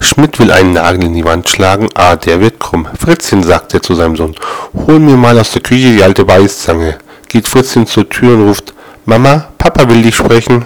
Schmidt will einen Nagel in die Wand schlagen, ah, der wird krumm. Fritzchen, sagt er zu seinem Sohn, hol mir mal aus der Küche die alte Beißzange. Geht Fritzchen zur Tür und ruft, Mama, Papa will dich sprechen.